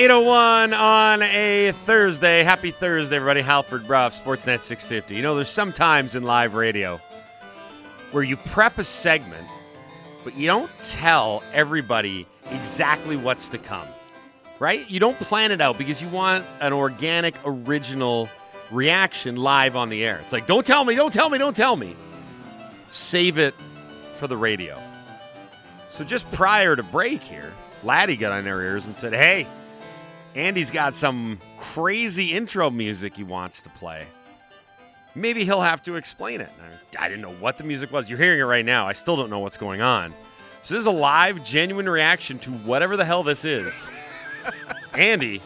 801 on a Thursday. Happy Thursday, everybody. Halford Brough, Sportsnet 650. You know, there's some times in live radio where you prep a segment, but you don't tell everybody exactly what's to come, right? You don't plan it out because you want an organic, original reaction live on the air. It's like, don't tell me, don't tell me, don't tell me. Save it for the radio. So just prior to break here, Laddie got on their ears and said, hey, Andy's got some crazy intro music he wants to play. Maybe he'll have to explain it. I didn't know what the music was. You're hearing it right now. I still don't know what's going on. So this is a live, genuine reaction to whatever the hell this is. Andy,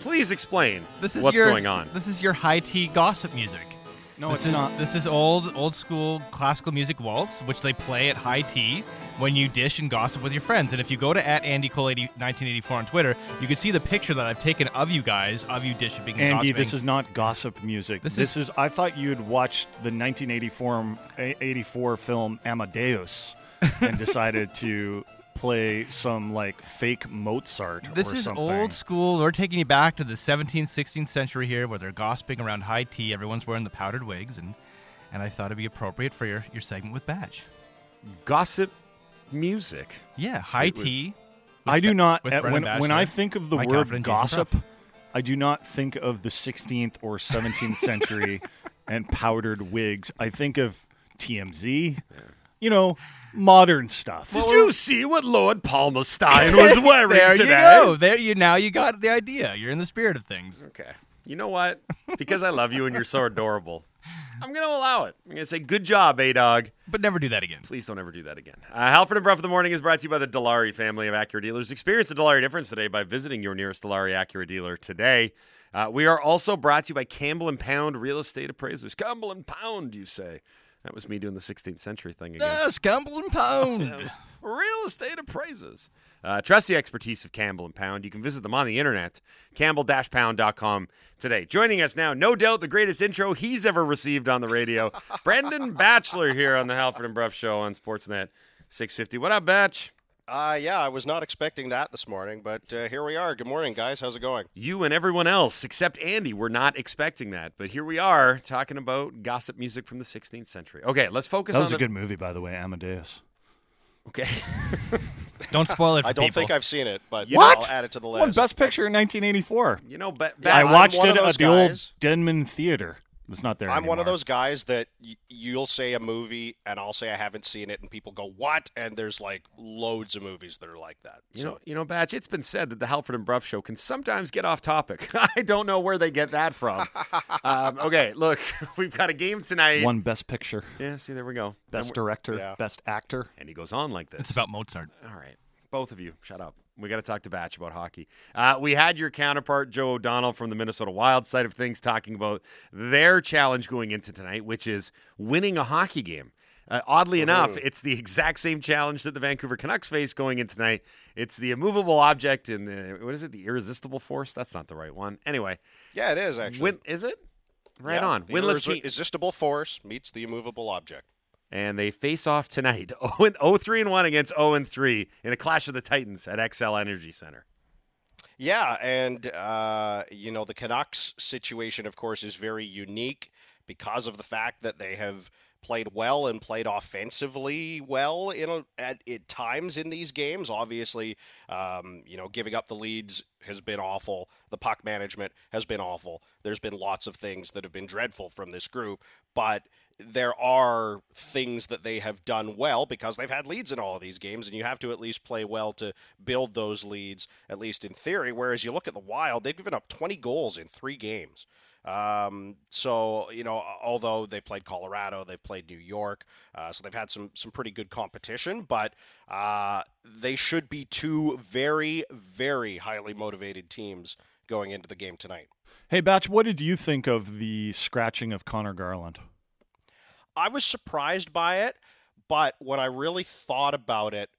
please explain This is what's your, going on. This is your high tea gossip music. No, this it's is, not. This is old, old school classical music waltz, which they play at high tea when you dish and gossip with your friends. And if you go to at Andy Cole 80, 1984 on Twitter, you can see the picture that I've taken of you guys of you dishing and Andy, gossiping. this is not gossip music. This This, is- is, I thought you'd watched the 1984 84 film Amadeus and decided to play some like fake Mozart. This is something. old school. We're taking you back to the 17th, 16th century here, where they're gossiping around high tea. Everyone's wearing the powdered wigs, and and I thought it'd be appropriate for your, your segment with Badge. Gossip music. Yeah, high It was- tea. I do not. uh, when when I think of the my word gossip, I do not think of the 16th or 17th century and powdered wigs. I think of TMZ. You know, modern stuff. Did you see what Lord Palmerstein was wearing there today? you go. There you now you got the idea. You're in the spirit of things. Okay. You know what? Because I love you and you're so adorable, I'm going to allow it. I'm going to say, good job, A Dog. But never do that again. Please don't ever do that again. Uh, Halford and Brough of the Morning is brought to you by the Dilawri family of Acura dealers. Experience the Dilawri difference today by visiting your nearest Dilawri Acura dealer today. Uh, we are also brought to you by Campbell and Pound Real Estate Appraisers. Campbell and Pound, you say? That was me doing the 16th century thing again. Yes, Campbell and Pound. Real estate appraisers. Uh, trust the expertise of Campbell and Pound. You can visit them on the internet, campbell-pound.com today. Joining us now, no doubt the greatest intro he's ever received on the radio, Brendan Batchelor here on the Halford and Brough Show on Sportsnet 650. What up, Batch? Uh, yeah, I was not expecting that this morning, but uh, here we are. Good morning, guys. How's it going? You and everyone else, except Andy, were not expecting that. But here we are talking about gossip music from the 16th century. Okay, let's focus That on was a the- good movie, by the way, Amadeus. Okay. Don't spoil it for I don't people. think I've seen it, but What? I'll add it to the Won list. Best Picture in 1984. You know, ba- I Batch, I'm watched it at those the old Denman Theater. It's not there I'm one of those guys that y- you'll say a movie and I'll say I haven't seen it, and people go, "What?" And there's like loads of movies that are like that. You so know, you know, Batch. It's been said that the Halford and Bruff show can sometimes get off topic. I don't know where they get that from. um, okay, look, we've got a game tonight. One Best Picture, Yeah, see, there we go. Best Director, Yeah. Best Actor. and he goes on like this. It's about Mozart. All right, both of you, shut up. We got to talk to Batch about hockey. Uh, we had your counterpart Joe O'Donnell from the Minnesota Wild side of things talking about their challenge going into tonight, which is winning a hockey game. Uh, oddly enough, it's the exact same challenge that the Vancouver Canucks face going in tonight. It's the immovable object and the what is it? The irresistible force. That's not the right one. Anyway, yeah, it is actually. win is it? Right Yeah, on. Winless irresi- team, irresistible force meets the immovable object. And they face off tonight. 0 0 3 and one against 0 and three in a clash of the Titans at Xcel Energy Center. Yeah, and uh, you know the Canucks situation, of course, is very unique because of the fact that they have played well and played offensively well in a, at, at times in these games. Obviously, um, you know, giving up the leads has been awful. The puck management has been awful. There's been lots of things that have been dreadful from this group, but there are things that they have done well because they've had leads in all of these games, and you have to at least play well to build those leads, at least in theory. Whereas you look at the Wild, they've given up 20 goals in three games. Um, so you know, although they've played Colorado, they've played New York, uh, so they've had some some pretty good competition. But uh, they should be two very very highly motivated teams going into the game tonight. Hey, Batch, what did you think of the scratching of Connor Garland? I was surprised by it, but when I really thought about it,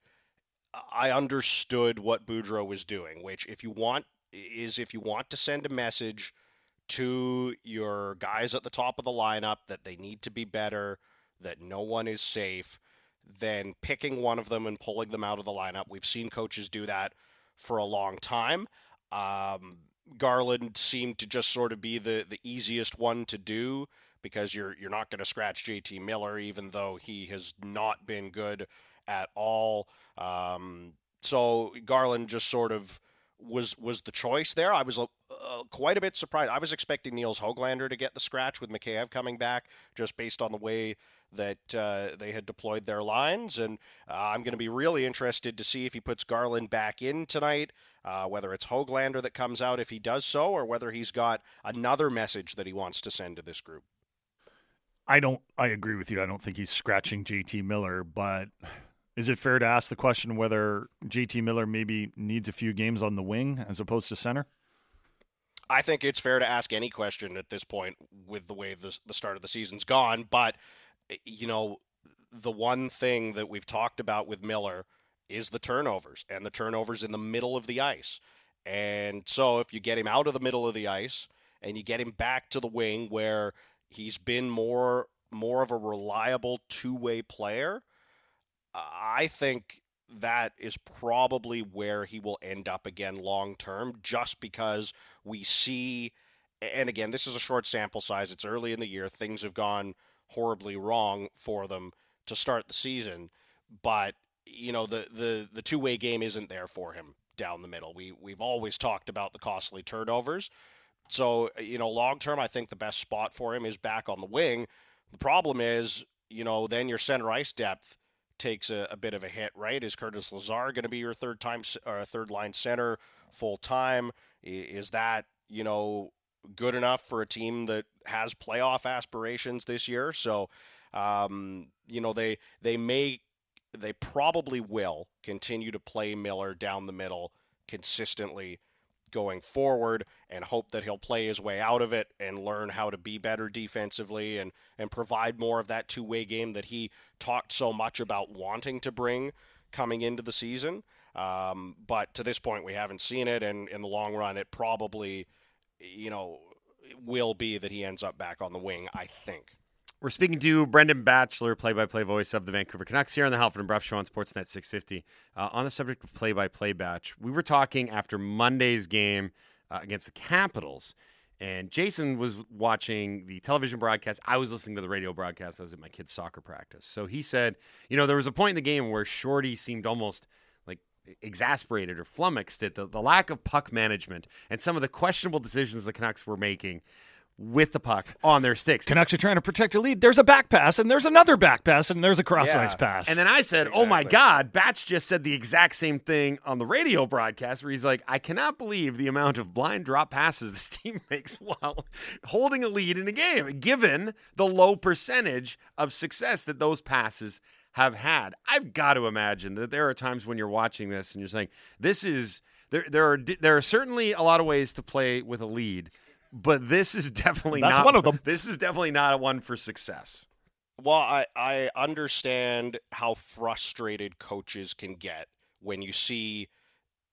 I understood what Boudreau was doing. Which, if you want, is if you want to send a message to your guys at the top of the lineup that they need to be better, that no one is safe, then picking one of them and pulling them out of the lineup. We've seen coaches do that for a long time. Um, Garland seemed to just sort of be the, the easiest one to do because you're you're not going to scratch JT Miller, even though he has not been good at all. Um, so Garland just sort of was was the choice there. I was uh, quite a bit surprised. I was expecting Nils Hoglander to get the scratch with Mikheyev coming back, just based on the way that uh, they had deployed their lines. And uh, I'm going to be really interested to see if he puts Garland back in tonight, uh, whether it's Hoglander that comes out if he does so, or whether he's got another message that he wants to send to this group. I don't. I agree with you. I don't think he's scratching JT Miller, but is it fair to ask the question whether JT Miller maybe needs a few games on the wing as opposed to center? I think it's fair to ask any question at this point with the way the, the start of the season's gone. But, you know, the one thing that we've talked about with Miller is the turnovers and the turnovers in the middle of the ice. And so if you get him out of the middle of the ice and you get him back to the wing where he's been more more of a reliable two-way player, I think that is probably where he will end up again long term, just because we see, and again, this is a short sample size. It's early in the year. Things have gone horribly wrong for them to start the season, but you know the the the two way game isn't there for him down the middle. We we've always talked about the costly turnovers. So you know, long term, I think the best spot for him is back on the wing. The problem is, you know, then your center ice depth takes a, a bit of a hit, right? Is Curtis Lazar going to be your third time third line center full time? Is that you know good enough for a team that has playoff aspirations this year? So, um, you know they they may they probably will continue to play Miller down the middle consistently going forward and hope that he'll play his way out of it and learn how to be better defensively and, and provide more of that two way game that he talked so much about wanting to bring coming into the season. Um, but to this point, we haven't seen it. And in the long run, it probably, you know, will be that he ends up back on the wing, I think. We're speaking to Brendan Batchelor, play-by-play voice of the Vancouver Canucks here on the Halford and Brough Show on Sportsnet 650. Uh, on the subject of play-by-play batch, we were talking after Monday's game uh, against the Capitals, and Jason was watching the television broadcast. I was listening to the radio broadcast. I was at my kid's soccer practice. So he said, you know, there was a point in the game where Shorty seemed almost like exasperated or flummoxed at the, the lack of puck management and some of the questionable decisions the Canucks were making with the puck on their sticks. Canucks are trying to protect a lead. There's a back pass, and there's another back pass, and there's a cross Yeah. ice pass. And then I said, Exactly. "Oh my God!" Batch just said the exact same thing on the radio broadcast, where he's like, "I cannot believe the amount of blind drop passes this team makes while holding a lead in a game, given the low percentage of success that those passes have had." I've got to imagine that there are times when you're watching this and you're saying, "This is." There, there are there are certainly a lot of ways to play with a lead, but this is definitely That's not one of them. This is definitely not a one for success. Well, I, I understand how frustrated coaches can get when you see,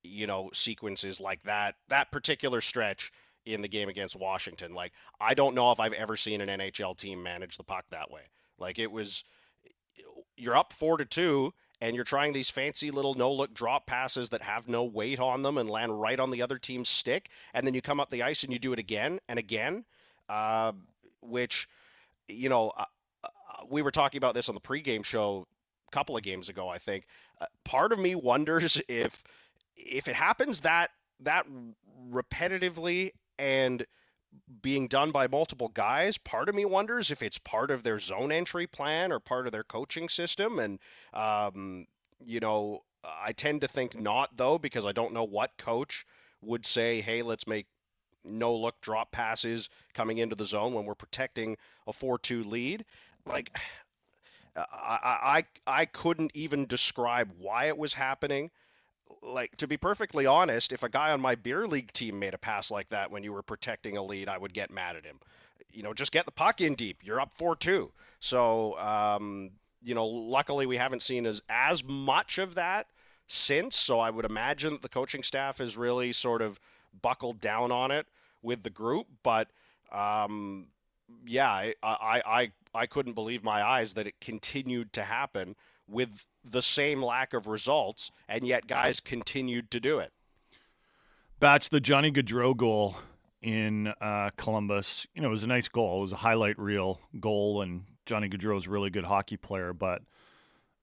you know, sequences like that, that particular stretch in the game against Washington. Like, I don't know if I've ever seen an NHL team manage the puck that way. Like, it was, you're up four to two, and you're trying these fancy little no look drop passes that have no weight on them and land right on the other team's stick. And then you come up the ice and you do it again and again, uh, which, you know, uh, uh, we were talking about this on the pregame show a couple of games ago, I think. Uh, part of me wonders if if it happens that that repetitively and being done by multiple guys, part of me wonders if it's part of their zone entry plan or part of their coaching system. And um, you know, I tend to think not though because I don't know what coach would say, "Hey, let's make no look drop passes coming into the zone when we're protecting a 4-2 lead." Like I, I I couldn't even describe why it was happening. Like to be perfectly honest, if a guy on my beer league team made a pass like that when you were protecting a lead, I would get mad at him. You know, just get the puck in deep. You're up four two. So um, you know, luckily we haven't seen as as much of that since. So I would imagine that the coaching staff has really sort of buckled down on it with the group. But um, yeah, I, I I I couldn't believe my eyes that it continued to happen with the same lack of results, and yet guys continued to do it. Batch, the Johnny Gaudreau goal in uh, Columbus, you know, it was a nice goal. It was a highlight reel goal, and Johnny Gaudreau is a really good hockey player, but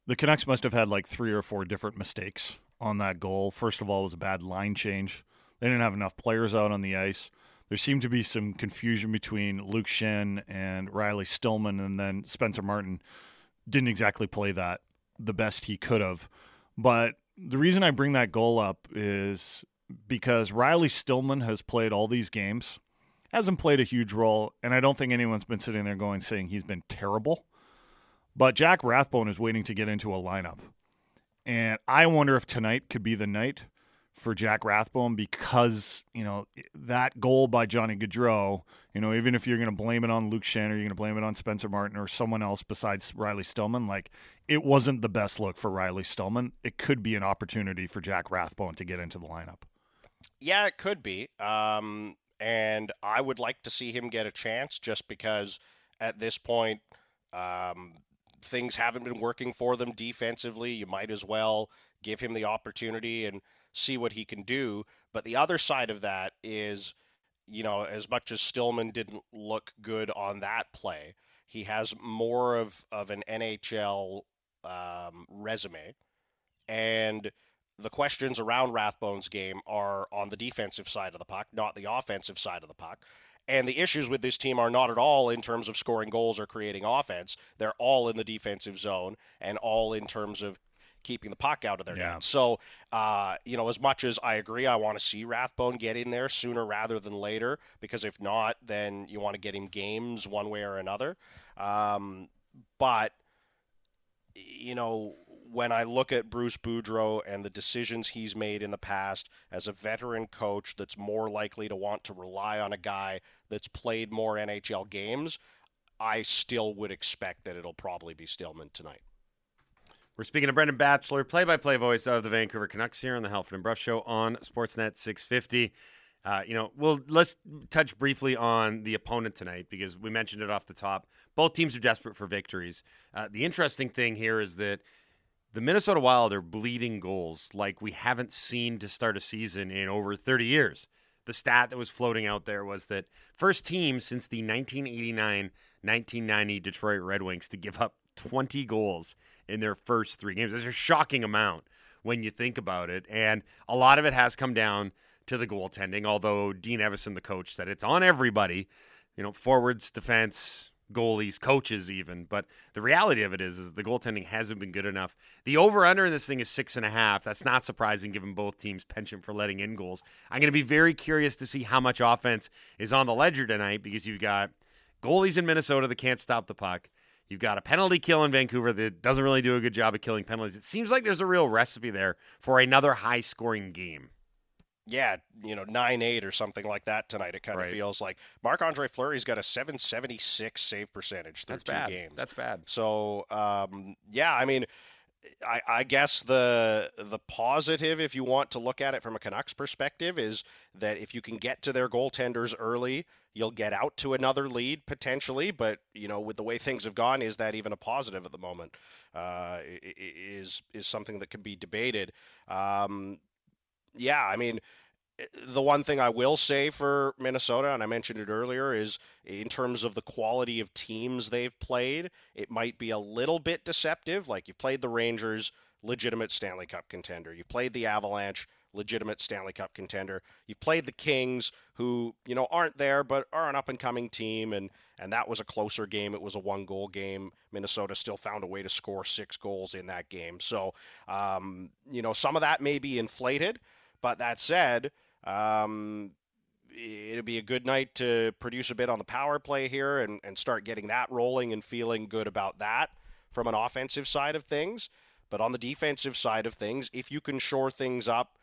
the Canucks must have had like three or four different mistakes on that goal. First of all, it was a bad line change. They didn't have enough players out on the ice. There seemed to be some confusion between Luke Schenn and Riley Stillman, and then Spencer Martin didn't exactly play that the best he could have. But the reason I bring that goal up is because Riley Stillman has played all these games, hasn't played a huge role, and I don't think anyone's been sitting there going saying he's been terrible. But Jack Rathbone is waiting to get into a lineup. And I wonder if tonight could be the night for Jack Rathbone because, you know, that goal by Johnny Gaudreau, you know, even if you're going to blame it on Luke Schenn or you're going to blame it on Spencer Martin or someone else besides Riley Stillman, like it wasn't the best look for Riley Stillman. It could be an opportunity for Jack Rathbone to get into the lineup. Yeah, it could be. Um, and I would like to see him get a chance just because at this point, um, things haven't been working for them defensively. You might as well give him the opportunity and see what he can do. But the other side of that is, you know, as much as Stillman didn't look good on that play, he has more of, of an NHL um, resume. And the questions around Rathbone's game are on the defensive side of the puck, not the offensive side of the puck. And the issues with this team are not at all in terms of scoring goals or creating offense. They're all in the defensive zone and all in terms of keeping the puck out of their yeah. So, uh, you know, as much as I agree, I want to see Rathbone get in there sooner rather than later, because if not, then you want to get him games one way or another. Um, but, you know, when I look at Bruce Boudreau and the decisions he's made in the past as a veteran coach that's more likely to want to rely on a guy that's played more NHL games, I still would expect that it'll probably be Stillman tonight. We're speaking to Brendan Batchelor, play-by-play voice of the Vancouver Canucks here on the Halford and Brough Show on Sportsnet 650. Uh, you know, well, let's touch briefly on the opponent tonight because we mentioned it off the top. Both teams are desperate for victories. Uh, the interesting thing here is that the Minnesota Wild are bleeding goals like we haven't seen to start a season in over 30 years. The stat that was floating out there was that first team since the 1989 1990 Detroit Red Wings to give up 20 goals in their first three games. That's a shocking amount when you think about it. And a lot of it has come down to the goaltending, although Dean Evason, the coach, said it's on everybody. You know, forwards, defense, goalies, coaches, even. But the reality of it is, is the goaltending hasn't been good enough. The over under in this thing is six and a half. That's not surprising given both teams' penchant for letting in goals. I'm going to be very curious to see how much offense is on the ledger tonight because you've got goalies in Minnesota that can't stop the puck. You've got a penalty kill in Vancouver that doesn't really do a good job of killing penalties. It seems like there's a real recipe there for another high scoring game yeah, you know, nine eight or something like that tonight. It kind right. of feels like Marc Andre Fleury's got a seven seventy six save percentage through That's two bad. games. That's bad. So um, yeah, I mean, I, I, guess the the positive, if you want to look at it from a Canucks perspective, is that if you can get to their goaltenders early, you'll get out to another lead potentially. But you know, with the way things have gone, is that even a positive at the moment? Uh, is is something that can be debated. Um, yeah, I mean, the one thing I will say for Minnesota, and I mentioned it earlier, is in terms of the quality of teams they've played, it might be a little bit deceptive. Like you've played the Rangers, legitimate Stanley Cup contender. You've played the Avalanche, legitimate Stanley Cup contender. You've played the Kings, who you know aren't there but are an up and coming team, and and that was a closer game. It was a one goal game. Minnesota still found a way to score six goals in that game. So um, you know some of that may be inflated. But that said, um, it'll be a good night to produce a bit on the power play here and, and start getting that rolling and feeling good about that from an offensive side of things. But on the defensive side of things, if you can shore things up,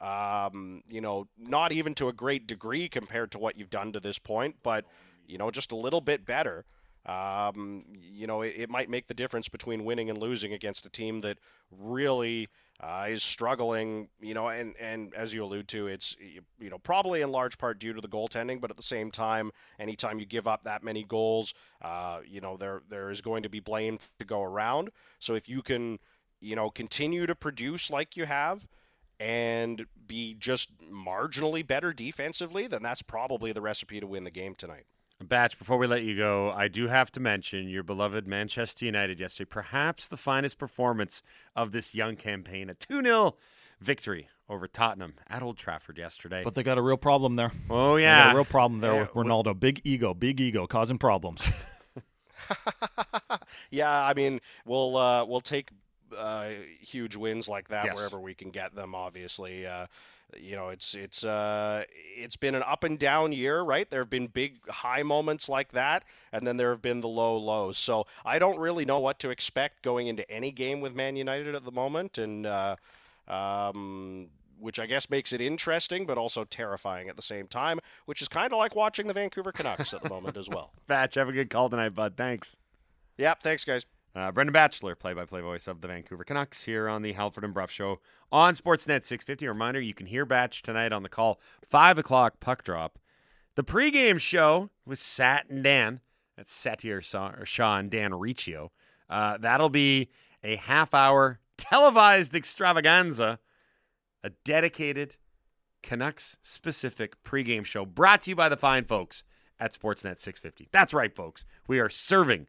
um, you know, not even to a great degree compared to what you've done to this point, but, you know, just a little bit better. Um, you know, it, it might make the difference between winning and losing against a team that really uh, is struggling, you know, and, and as you allude to, it's, you know, probably in large part due to the goaltending, but at the same time, anytime you give up that many goals, uh, you know, there there is going to be blame to go around. So if you can, you know, continue to produce like you have, and be just marginally better defensively, then that's probably the recipe to win the game tonight. Batch, before we let you go, I do have to mention your beloved Manchester United yesterday. Perhaps the finest performance of this young campaign. A 2 0 victory over Tottenham at Old Trafford yesterday. But they got a real problem there. oh, They yeah. got a real problem there Yeah, with Ronaldo. Big ego, big ego, causing problems. yeah, I mean, we'll uh, we'll take uh, huge wins like that Yes. wherever we can get them. Obviously, uh, you know, it's it's uh, it's been an up and down year, right? There have been big high moments like that, and then there have been the low lows. So I don't really know what to expect going into any game with Man United at the moment, and uh, um, which I guess makes it interesting, but also terrifying at the same time. Which is kind of like watching the Vancouver Canucks at the moment as well. Batch, have a good call tonight, bud. Thanks. Yep, thanks, guys. Uh, Brendan Batchelor, play-by-play voice of the Vancouver Canucks, here on the Halford and Brough Show on Sportsnet 650. Reminder: you can hear Batch tonight on the call five o'clock puck drop. The pregame show with Sat and Dan. That's Satiar Shah Dan Riccio. Uh, that'll be a half-hour televised extravaganza, a dedicated Canucks-specific pregame show brought to you by the fine folks at Sportsnet 650. That's right, folks. We are serving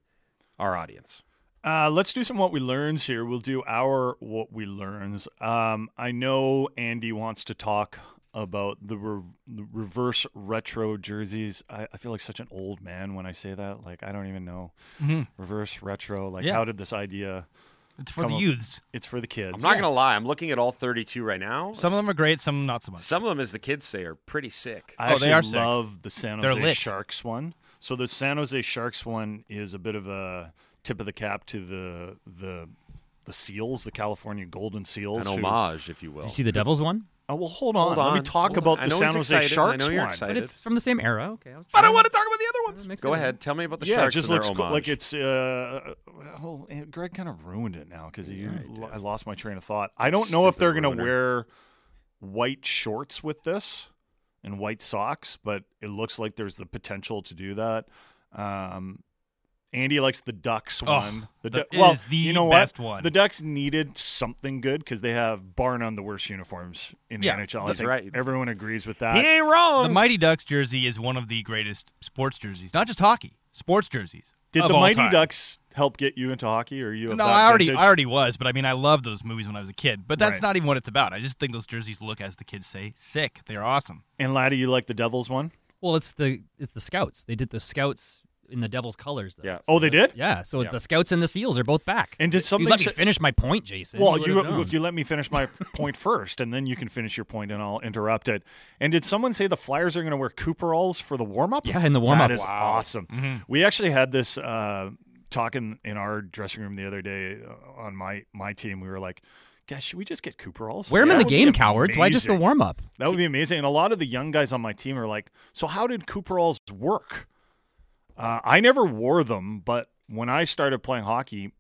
our audience. Uh, let's do some what we learns here. We'll do our what we learns. Um, I know Andy wants to talk about the, re- the reverse retro jerseys. I, I feel like such an old man when I say that. Like I don't even know reverse retro. Like Yeah. how did this idea? It's for Come the on. youths. It's for the kids. I'm not gonna lie. I'm looking at all 32 right now. Some of them are great, some not so much. some of them, as the kids say, are pretty sick. I Oh, they are sick. love the San Jose. Sharks one. So the San Jose Sharks one is a bit of a tip of the cap to the the the Seals, the California Golden Seals. An who- homage, if you will. Did you see the Devils one? Oh well, hold on. Hold Let me talk hold about on. The know San he's Jose excited. I Sharks know you're one. excited. But it's from the same era. Okay, I was I don't want to talk about the other ones. Go it in. ahead. Tell me about the yeah, Sharks it just and their looks cool. like it's. Uh, well, eh, Greg kind of ruined it now because Yeah, he did. I lost my train of thought. I don't know if they're going to wear white shorts with this and white socks, but it looks like there's the potential to do that. Um, Andy likes the Ducks Oh, one. The that Du- well, is the you know best what? one. The Ducks needed something good because they have bar none the worst uniforms in the Yeah, NHL. I that's think right. Everyone agrees with that. he ain't wrong. The Mighty Ducks jersey is one of the greatest sports jerseys, not just hockey, sports jerseys. Did of the all Mighty time. Ducks help get you into hockey, or you? Of No, that I already, vintage? I already was, but I mean, I loved those movies when I was a kid. But that's Right. not even what it's about. I just think those jerseys look, as the kids say, sick. They're awesome. And Laddie, you like the Devils one? Well, it's the it's the Scouts. They did the Scouts in the Devils colors. Though. Yeah. Oh, they did. Yeah, so Yeah. the Scouts and the Seals are both back. And did you something let me finish my point, Jason? Well, would've you if you let me finish my point first, and then you can finish your point, and I'll interrupt it. And did someone say the Flyers are going to wear Cooperalls for the warm up? Yeah, in the warm-up. That is Wow. awesome. Mhm. We actually had this uh, talking in our dressing room the other day uh, on my my team. We were like, "Gosh, should we just get Cooperalls? Wear them in the game, cowards. Why just the amazing. warm up? That would be amazing. And a lot of the young guys on my team are like, so how did Cooperalls work? Uh, I never wore them, but when I started playing hockey,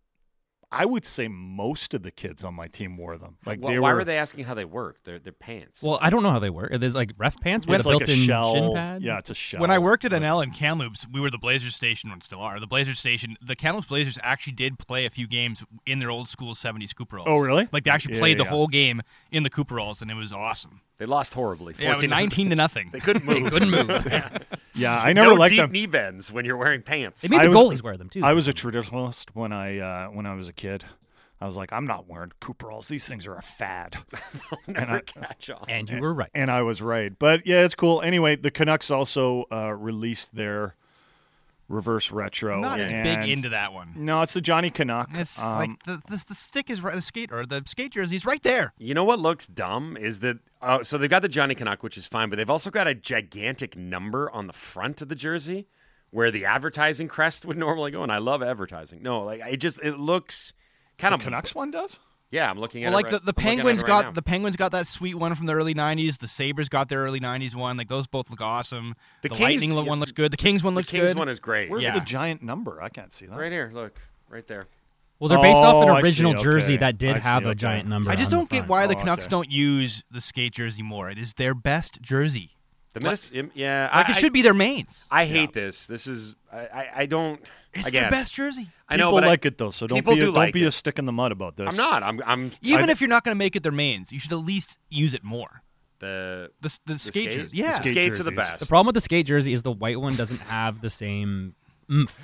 I would say most of the kids on my team wore them. Like Why- they why were, were they asking how they work? They're, they're pants. Well, I don't know how they work. There's like ref pants with it's a like built-in shell. shin pad. Yeah, it's a shell. When I worked at NL in Kamloops, we were the Blazers station, and still are. The Blazers station, the Kamloops Blazers actually did play a few games in their old school 70s Cooperalls. Oh, really? Like they actually Yeah, played yeah, the yeah. whole game in the Cooperalls, and it was awesome. they lost horribly. Yeah, it was 19 to nothing. They couldn't move. couldn't move. yeah, I never no liked deep them. knee bends when you're wearing pants. They made I the was- goalies wear them too. I was a traditionalist when I uh, when I was a kid. I was like, I'm not wearing Cooperalls. These things are a fad. Never I- catch on. and you were right. And I was right. But yeah, it's cool. Anyway, the Canucks also uh, released their reverse retro. Not as big into that one. No, it's the Johnny Canuck. It's Um, like the, the the stick is right, the skate or the skate jersey's right there. You know what looks dumb is that uh, so they've got the Johnny Canuck, which is fine, but they've also got a gigantic number on the front of the jersey where the advertising crest would normally go. And I love advertising. No, like it just it looks kind the of Canucks one does. Yeah, I'm looking at Well, it like right- the, the I'm looking at Penguins right got now. the Penguins got that sweet one from the early '90s. The Sabres got their early '90s one. Like those both look awesome. The The, Kings- Lightning yeah, one looks good. The Kings one the looks Kings good. Kings one is great. Where's Yeah. the giant number? I can't see that. Right here, look, right there. Well, they're based off Oh, an original see. jersey Okay. that did I see. have a Okay. giant number. I just on don't get front. why the Oh, Canucks okay. don't use the skate jersey more. It is their best jersey. The Minnes- im- yeah, Like I, it should be their mains. I, I hate this. This is I, I, I don't. It's again, their best jersey. People I know, but like I, it though, so don't be a, do don't like be it. a stick in the mud about this. I'm not. I'm. I'm Even I- if you're not going to make it their mains, you should at least use it more. the The, s- the, skate skate- jersey. the Yeah. skate skates are the best. The problem with the skate jersey is the white one doesn't have the same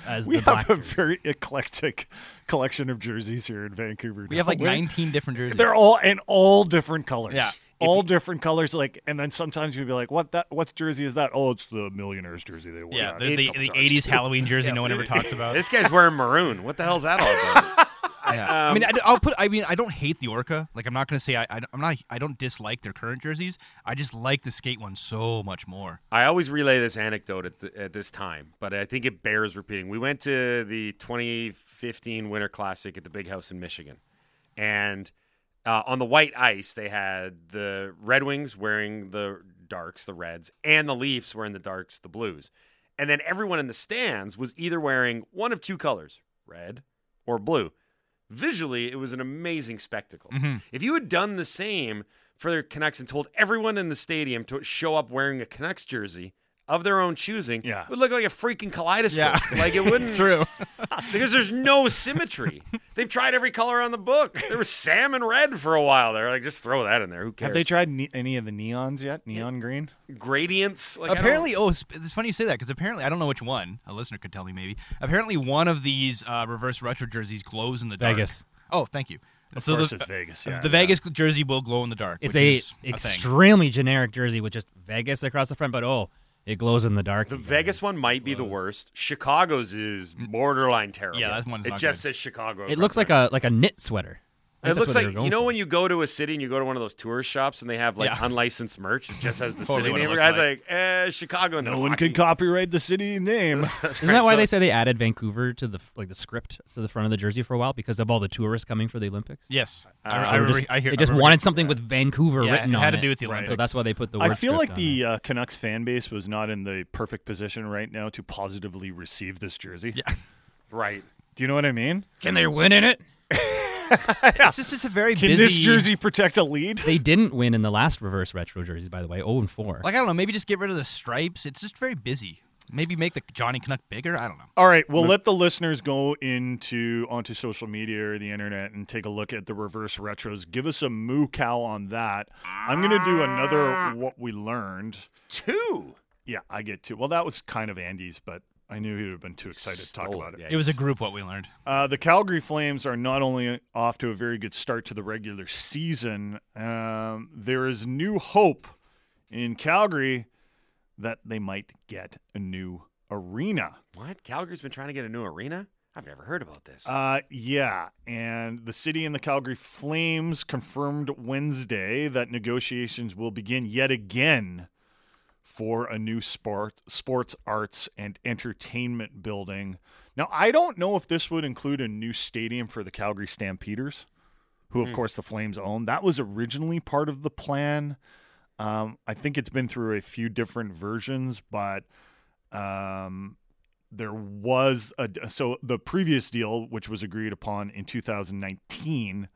as We the have a very eclectic collection of jerseys here in Vancouver. We have like 19 different jerseys. They're all in all different colors. Yeah. All different colors. Like, and then sometimes you'd be like, "What that? What jersey is that? Oh, it's the Millionaires jersey they wore." yeah, out the, the, the 80s too." Halloween jersey no one ever talks about. this guy's wearing maroon. What the hell's that all about? Yeah. Um, I mean, I, will put. I mean, I don't hate the Orca. Like, I'm not going to say I, I. I'm not. I don't dislike their current jerseys. I just like the skate one so much more. I always relay this anecdote at, the, at this time, but I think it bears repeating. We went to the 2015 Winter Classic at the Big House in Michigan, and uh, on the white ice they had the Red Wings wearing the darks, the reds, and the Leafs wearing the darks, the blues, and then everyone in the stands was either wearing one of two colors, red or blue. Visually, it was an amazing spectacle. Mhm. If you had done the same for the Canucks and told everyone in the stadium to show up wearing a Canucks jersey of their own choosing, Yeah. it would look like a freaking kaleidoscope. Yeah. Like it wouldn't True. because there's no symmetry. They've tried every color on the book. There was salmon red for a while. They're like, just throw that in there. Who cares? Have they tried ne- any of the neons yet? Neon green. gradients? Like, apparently, oh, it's, it's funny you say that because apparently, I don't know which one. A listener could tell me maybe. Apparently, one of these uh, reverse retro jerseys glows in the dark. Vegas. Oh, thank you. Of so course, the, it's Vegas. Yeah, the yeah. Vegas jersey will glow in the dark. It's which a is a thing. extremely generic jersey with just Vegas across the front, but oh, it glows in the dark. the you. Vegas one might be the worst. Chicago's is borderline terrible. Yeah, that one's It not just good. says Chicago. It across looks the like a like a knit sweater. I It looks that's what they like you know for. when you go to a city and you go to one of those tourist shops and they have like Yeah. unlicensed merch. It just has the Totally city what it name. looks Guys like. like eh, Chicago. No one can copyright the city name. Isn't that why so- they say they added Vancouver to the like the script to the front of the jersey for a while because of all the tourists coming for the Olympics? Yes, Uh, I, I, remember- just, I hear. they just remember- wanted something with Vancouver Yeah, written it on had to it. do with the Olympics. So that's why they put the. Word. I feel like on the uh, Canucks fan base was not in the perfect position right now to positively receive this jersey. Yeah. Right. Do you know what I mean? Can they win in it? It's just it's a very Can busy. this jersey protect a lead? They didn't win in the last reverse retro jerseys, by the way. 0 and 4. Like I don't know, maybe just get rid of the stripes. It's just very busy. Maybe make the Johnny Canuck bigger. I don't know. All right, we'll let the listeners go into onto social media or the internet and take a look at the reverse retros. Give us a moo cow on that. I'm going to do another what we learned. Two. Yeah, I get two. Well, that was kind of Andy's, but I knew he would have been too excited to talk Stole about it. Yeah, It was a group what we learned. Uh, the Calgary Flames are not only off to a very good start to the regular season, um, there is new hope in Calgary that they might get a new arena. What? Calgary's been trying to get a new arena? I've never heard about this. Uh, yeah, and the city and the Calgary Flames confirmed Wednesday that negotiations will begin yet again for a new sport, sports, arts, and entertainment building. Now, I don't know if this would include a new stadium for the Calgary Stampeders, who, of course, the Flames own. That was originally part of the plan. Um, I think it's been through a few different versions, but um, there was a so the previous deal, which was agreed upon in 2019,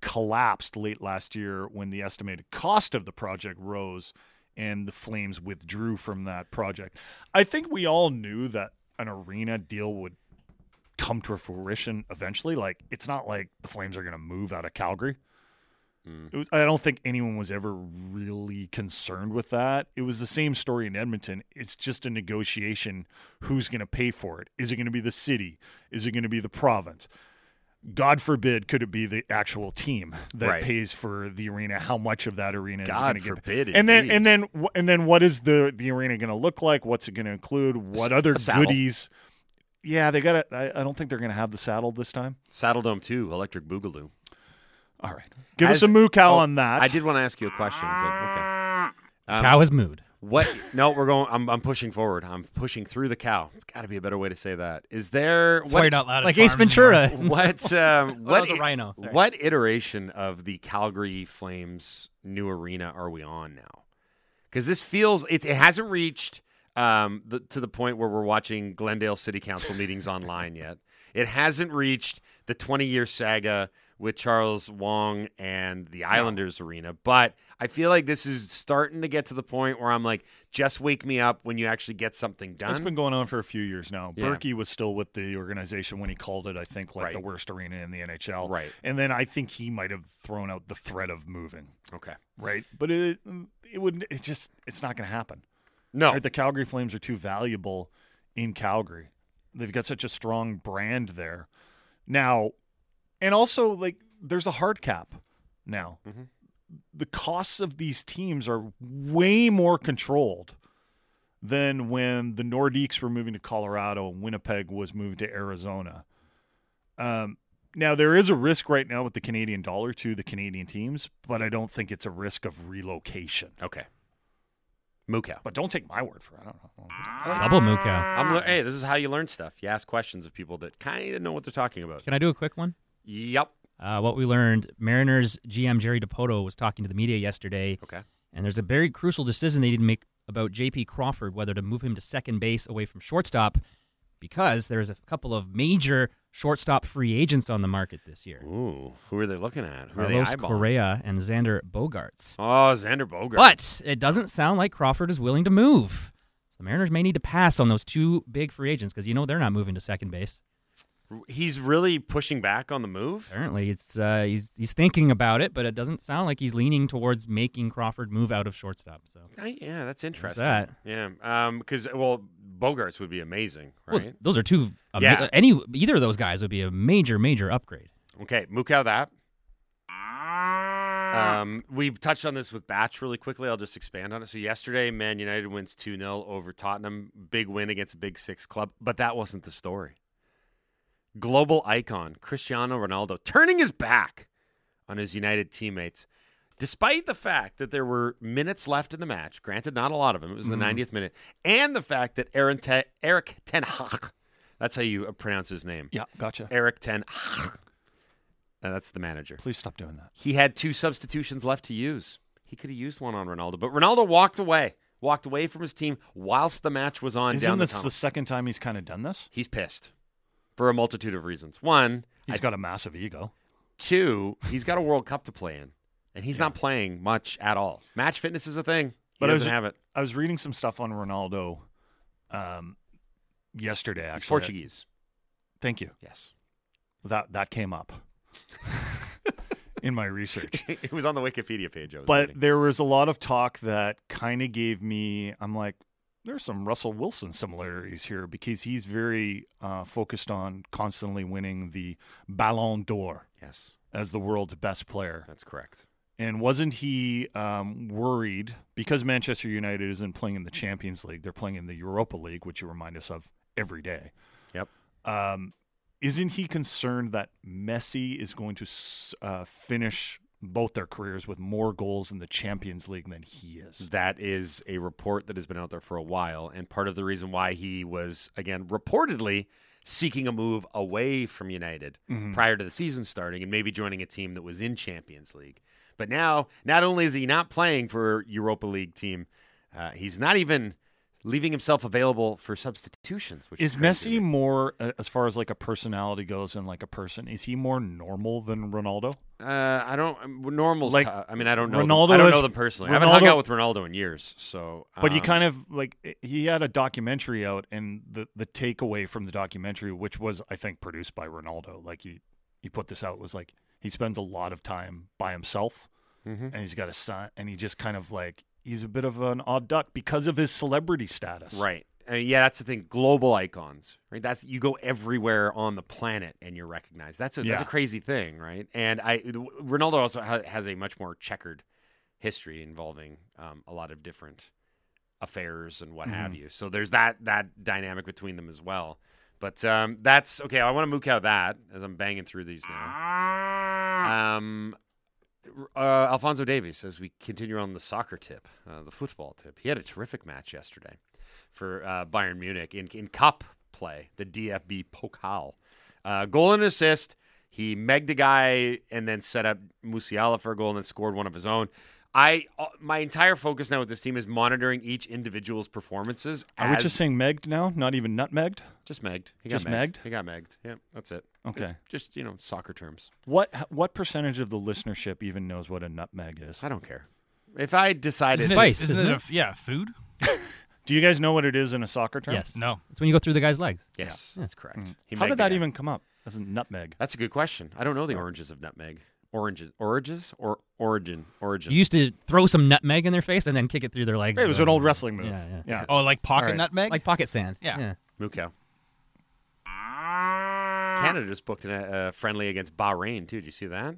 collapsed late last year when the estimated cost of the project rose and the Flames withdrew from that project. I think we all knew that an arena deal would come to fruition eventually. Like it's not like the Flames are going to move out of Calgary. Hmm. It was, I don't think anyone was ever really concerned with that. It was the same story in Edmonton. It's just a negotiation. Who's going to pay for it? Is it going to be the city? Is it going to be the province? God forbid, could it be the actual team that Right. pays for the arena? How much of that arena is God going to get? forbid, And then, and then, and then, what is the the arena going to look like? What's it going to include? What other a goodies? Yeah, they got it. I, I don't think they're going to have the saddle this time. Saddle Dome 2, Electric Boogaloo. All right, give As- us a moo cow oh, on that. I did want to ask you a question, but okay. Um, Cow has mood. What? No, we're going. I'm, I'm pushing forward. I'm pushing through the cow. Got to be a better way to say that. Is there That's what? not at Like Ace. Ventura. What? Um, what? was a rhino. Sorry. What iteration of the Calgary Flames new arena are we on now? Because this feels it, it hasn't reached um, the, to the point where we're watching Glendale City Council meetings online yet. It hasn't reached the 20 year saga with Charles Wang and the Islanders arena. But I feel like this is starting to get to the point where I'm like, just wake me up when you actually get something done. been going on for a few years now. Yeah. Burkie was still with the organization when he called it, I think, like Right. the worst arena in the NHL. Right. And then I think he might have thrown out the threat of moving. okay. Right. But it it would it just it's not going to happen. No. Right? The Calgary Flames are too valuable in Calgary. They've got such a strong brand there. Now, and also like there's a hard cap now. Mhm. The costs of these teams are way more controlled than when the Nordiques were moving to Colorado and Winnipeg was moved to Arizona. Um, now there is a risk right now with the Canadian dollar to the Canadian teams, but I don't think it's a risk of relocation. okay. Mookow. But don't take my word for it. I don't know. Double moo le- hey, this is how you learn stuff. You ask questions of people that kind of know what they're talking about. Can I do a quick one? Yep. Uh, what we learned Mariners GM Jerry Dipoto was talking to the media yesterday, Okay. and there's a very crucial decision they need to make about JP Crawford, whether to move him to second base away from shortstop, because there's a couple of major shortstop free agents on the market this year Ooh, who are they looking at? Who are Carlos? Correa and Xander Bogaerts. Oh, Xander Bogart. But it doesn't sound like Crawford is willing to move. So the Mariners may need to pass on those two big free agents because you know they're not moving to second base. He's really pushing back on the move. Apparently, it's uh, he's he's thinking about it, but it doesn't sound like he's leaning towards making Crawford move out of shortstop. So I- yeah, that's interesting. that. Yeah, um, because well, Bogaerts would be amazing, right? Well, those are two. Um, Yeah. Any either of those guys would be a major major upgrade. Okay, Mukau that. Um, we touched on this with Batch really quickly. I'll just expand on it. So yesterday, Man United wins 2-0 over Tottenham. Big win against a big six club, but that wasn't the story. Global icon Cristiano Ronaldo turning his back on his United teammates, despite the fact that there were minutes left in the match. Granted, not a lot of them. It was the 90th minute, and the fact that Aaron Te- Erik Ten Hag, that's how you pronounce his name. Yeah, gotcha. Erik Ten Hag. Uh, that's the manager. Please stop doing that. He had two substitutions left to use. He could have used one on Ronaldo, but Ronaldo walked away, walked away from his team whilst the match was on Isn't down the this tunnel. the second time he's kind of done this? He's pissed for a multitude of reasons. One, He's I- got a massive ego. two, he's got a World Cup to play in, and he's not playing much at all. Match fitness is a thing. He But I doesn't was- have it. I was reading some stuff on Ronaldo um, yesterday. Actually, He's Portuguese. Thank you. Yes. That that came up in my research. it was on the Wikipedia page. I But reading. there was a lot of talk that kind of gave me. I'm like, there's some Russell Wilson similarities here because he's very uh, focused on constantly winning the Ballon d'Or yes, as the world's best player. that's correct. And wasn't he um, worried because Manchester United isn't playing in the Champions League? They're playing in the Europa League, which you remind us of every day. Yep. Um, isn't he concerned that Messi is going to uh, finish both their careers with more goals in the Champions League than he is? That is a report that has been out there for a while, and part of the reason why he was again reportedly seeking a move away from United prior to the season starting, and maybe joining a team that was in Champions League. But now, not only is he not playing for Europa League team, uh, he's not even leaving himself available for substitutions. Which is, Is Messi me. more, uh, as far as like a personality goes and like a person, is he more normal than Ronaldo? Uh, I don't. um, Normal's. Like, Like I mean, I don't know. Ronaldo them. I don't know them personally. I haven't hung out with Ronaldo in years, so. But he um, kind of like he had a documentary out, and the the takeaway from the documentary, which was I think produced by Ronaldo, like he he put this out, was like he spends a lot of time by himself, Mhm. and he's got a son, and he just kind of like he's a bit of an odd duck because of his celebrity status. Right. Uh, yeah, that's the thing. Global icons, right? That's you go everywhere on the planet and you're recognized. That's a that's a crazy thing, right? And I Ronaldo also ha- has a much more checkered history involving um, a lot of different affairs and what have you. So there's that that dynamic between them as well. But um, that's okay. I want to mook out that as I'm banging through these now. Um, uh, Alfonso Davies, as we continue on the soccer tip, uh, the football tip, he had a terrific match yesterday for uh, Bayern Munich in, in cup play, the DFB Pokal. Uh, goal and assist. He megged a guy and then set up Musiala for a goal and then scored one of his own. I uh, my entire focus now with this team is monitoring each individual's performances. Are we just saying megged now? Not even nutmegged? just megged? He Just got megged. megged? He got megged. Yeah, that's it. Okay. It's just you know soccer terms. What what percentage of the listenership even knows what a nutmeg is? I don't care. If I decided, Isn't Spice, it, isn't isn't it? it? A, f- yeah, food. Do you guys know what it is in a soccer term? Yes. No. It's when you go through the guy's legs. yes, that's correct. He Mm. How megged did that guy. even come up as a nutmeg? That's a good question. I don't know the oranges of nutmeg. Oranges, oranges, or origin, origin. You used to throw some nutmeg in their face and then kick it through their legs. It was an old wrestling move. Yeah, yeah. yeah. Oh, like pocket All right. nutmeg. Like pocket sand. Yeah. yeah. Moo cow. Canada just booked a, a friendly against Bahrain too. Did you see that?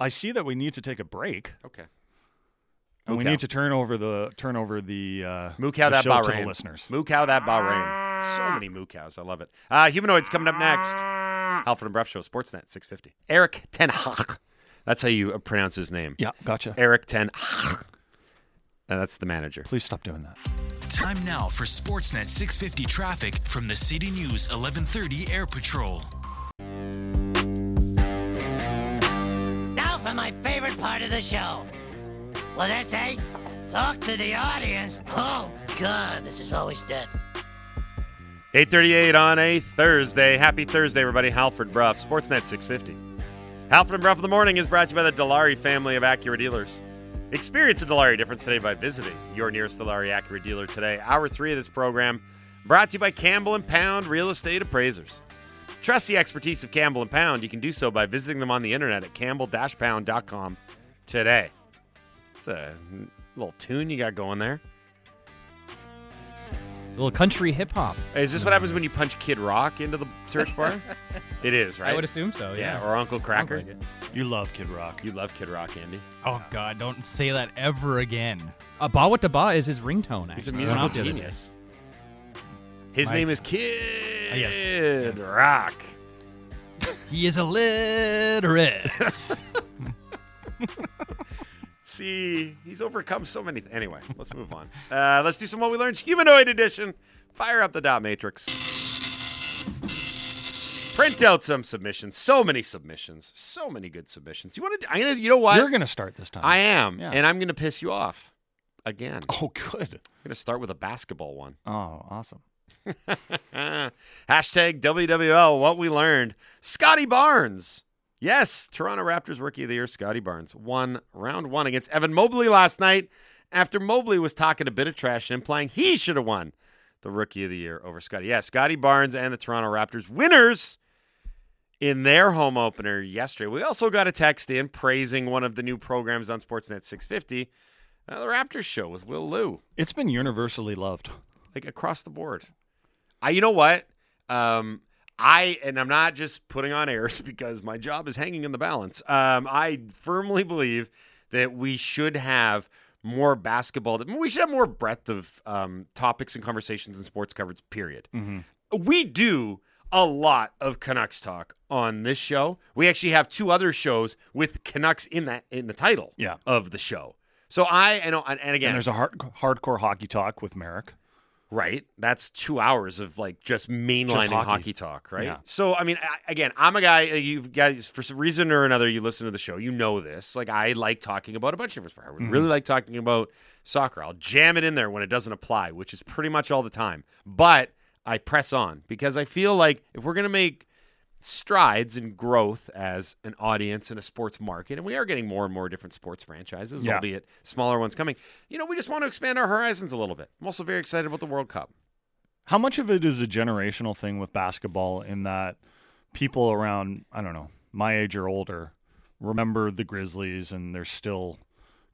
I see that we need to take a break, Okay. and we Okay. need to turn over the turn over the uh, Moo cow the that show Bahrain. to the listeners. Moo cow that Bahrain. So many moo cows. I love it. Uh, humanoids coming up next. Halford and Brough Show, Sportsnet 650. Erik ten Hag. That's how you uh, pronounce his name. Yeah, gotcha. Erik ten Hag. And that's the manager. Please stop doing that. Time now for Sportsnet 650 traffic from the City News 1130 Air Patrol. Part of the show. What did I say? Talk to the audience. Oh, God, this is always dead. 838 on a Thursday. Happy Thursday, everybody. Halford Brough, Sportsnet 650. Halford and Brough in the Morning is brought to you by the Dilawri family of Acura dealers. Experience the Dilawri difference today by visiting your nearest Dilawri Acura dealer today. Hour three of this program brought to you by Campbell and Pound Real Estate Appraisers. Trust the expertise of Campbell and Pound. You can do so by visiting them on the internet at campbell-pound.com today. It's a little tune you got going there. A little country hip hop. Is this what happens when you punch Kid Rock into the search bar? it is, right? I would assume so. Yeah, Yeah. or Uncle Kracker. like it. You love Kid Rock. You love Kid Rock, Andy. Oh God, don't say that ever again. Uh, ba what da ba is his ringtone. Actually. He's a musical off day. genius. His Mike. name is Kid Uh, yes, yes. Rock. He is illiterate. See, he's overcome so many. Th- anyway, let's move on. Uh, let's do some what we learned. Humanoid edition. Fire up the dot matrix. Print out some submissions. So many submissions. So many good submissions. You want to? I'm gonna. You know what? You're gonna start this time. I am, Yeah. and I'm gonna piss you off again. Oh, good. I'm gonna start with a basketball one. Oh, awesome. Hashtag WWL, what we learned. Scottie Barnes. Yes, Toronto Raptors Rookie of the Year, Scottie Barnes, won round one against Evan Mobley last night after Mobley was talking a bit of trash and implying he should have won the Rookie of the Year over Scottie. Yeah, Scottie Barnes and the Toronto Raptors winners in their home opener yesterday. We also got a text in praising one of the new programs on Sportsnet 650, uh, the Raptors show with Will Liu It's been universally loved. like across the board. I, you know what? Um, I and I'm not just putting on airs because my job is hanging in the balance. Um, I firmly believe that we should have more basketball. We should have more breadth of um, topics and conversations and sports coverage. Period. We do a lot of Canucks talk on this show. We actually have two other shows with Canucks in that in the title Yeah. of the show. So I and, and again, And there's a hard, hardcore hockey talk with Merrick. Right. That's two hours of like just mainlining hockey. hockey. talk, right? Yeah. So, I mean, I, again, I'm a guy, uh, you guys, for some reason or another, you listen to the show, you know this. Like, I like talking about a bunch of different sports. I would really like talking about soccer. I'll jam it in there when it doesn't apply, which is pretty much all the time. But I press on because I feel like if we're going to make strides in growth as an audience in a sports market, and we are getting more and more different sports franchises, Yeah. albeit smaller ones coming. You know, we just want to expand our horizons a little bit. I'm also very excited about the World Cup. How much of it is a generational thing with basketball in that people around, I don't know, my age or older remember the Grizzlies and there's still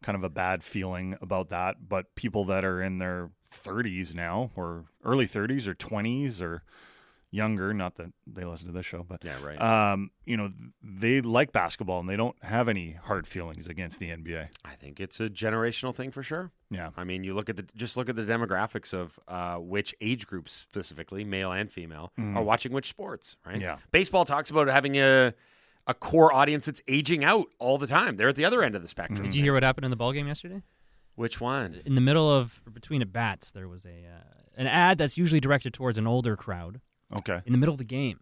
kind of a bad feeling about that. But people that are in their 30s now or early 30s or 20s or younger, not that they listen to this show, but Yeah, right. um, you know, they like basketball and they don't have any hard feelings against the NBA. I think it's a generational thing for sure. Yeah. I mean, you look at the just look at the demographics of uh, which age groups specifically, male and female, are watching which sports. Right? Mm-hmm. Yeah. Baseball talks about having a a core audience that's aging out all the time. They're at the other end of the spectrum. Did you hear what happened in the ball game yesterday? Which one? In the middle of between at bats, there was a uh, an ad that's usually directed towards an older crowd. Okay. In the middle of the game,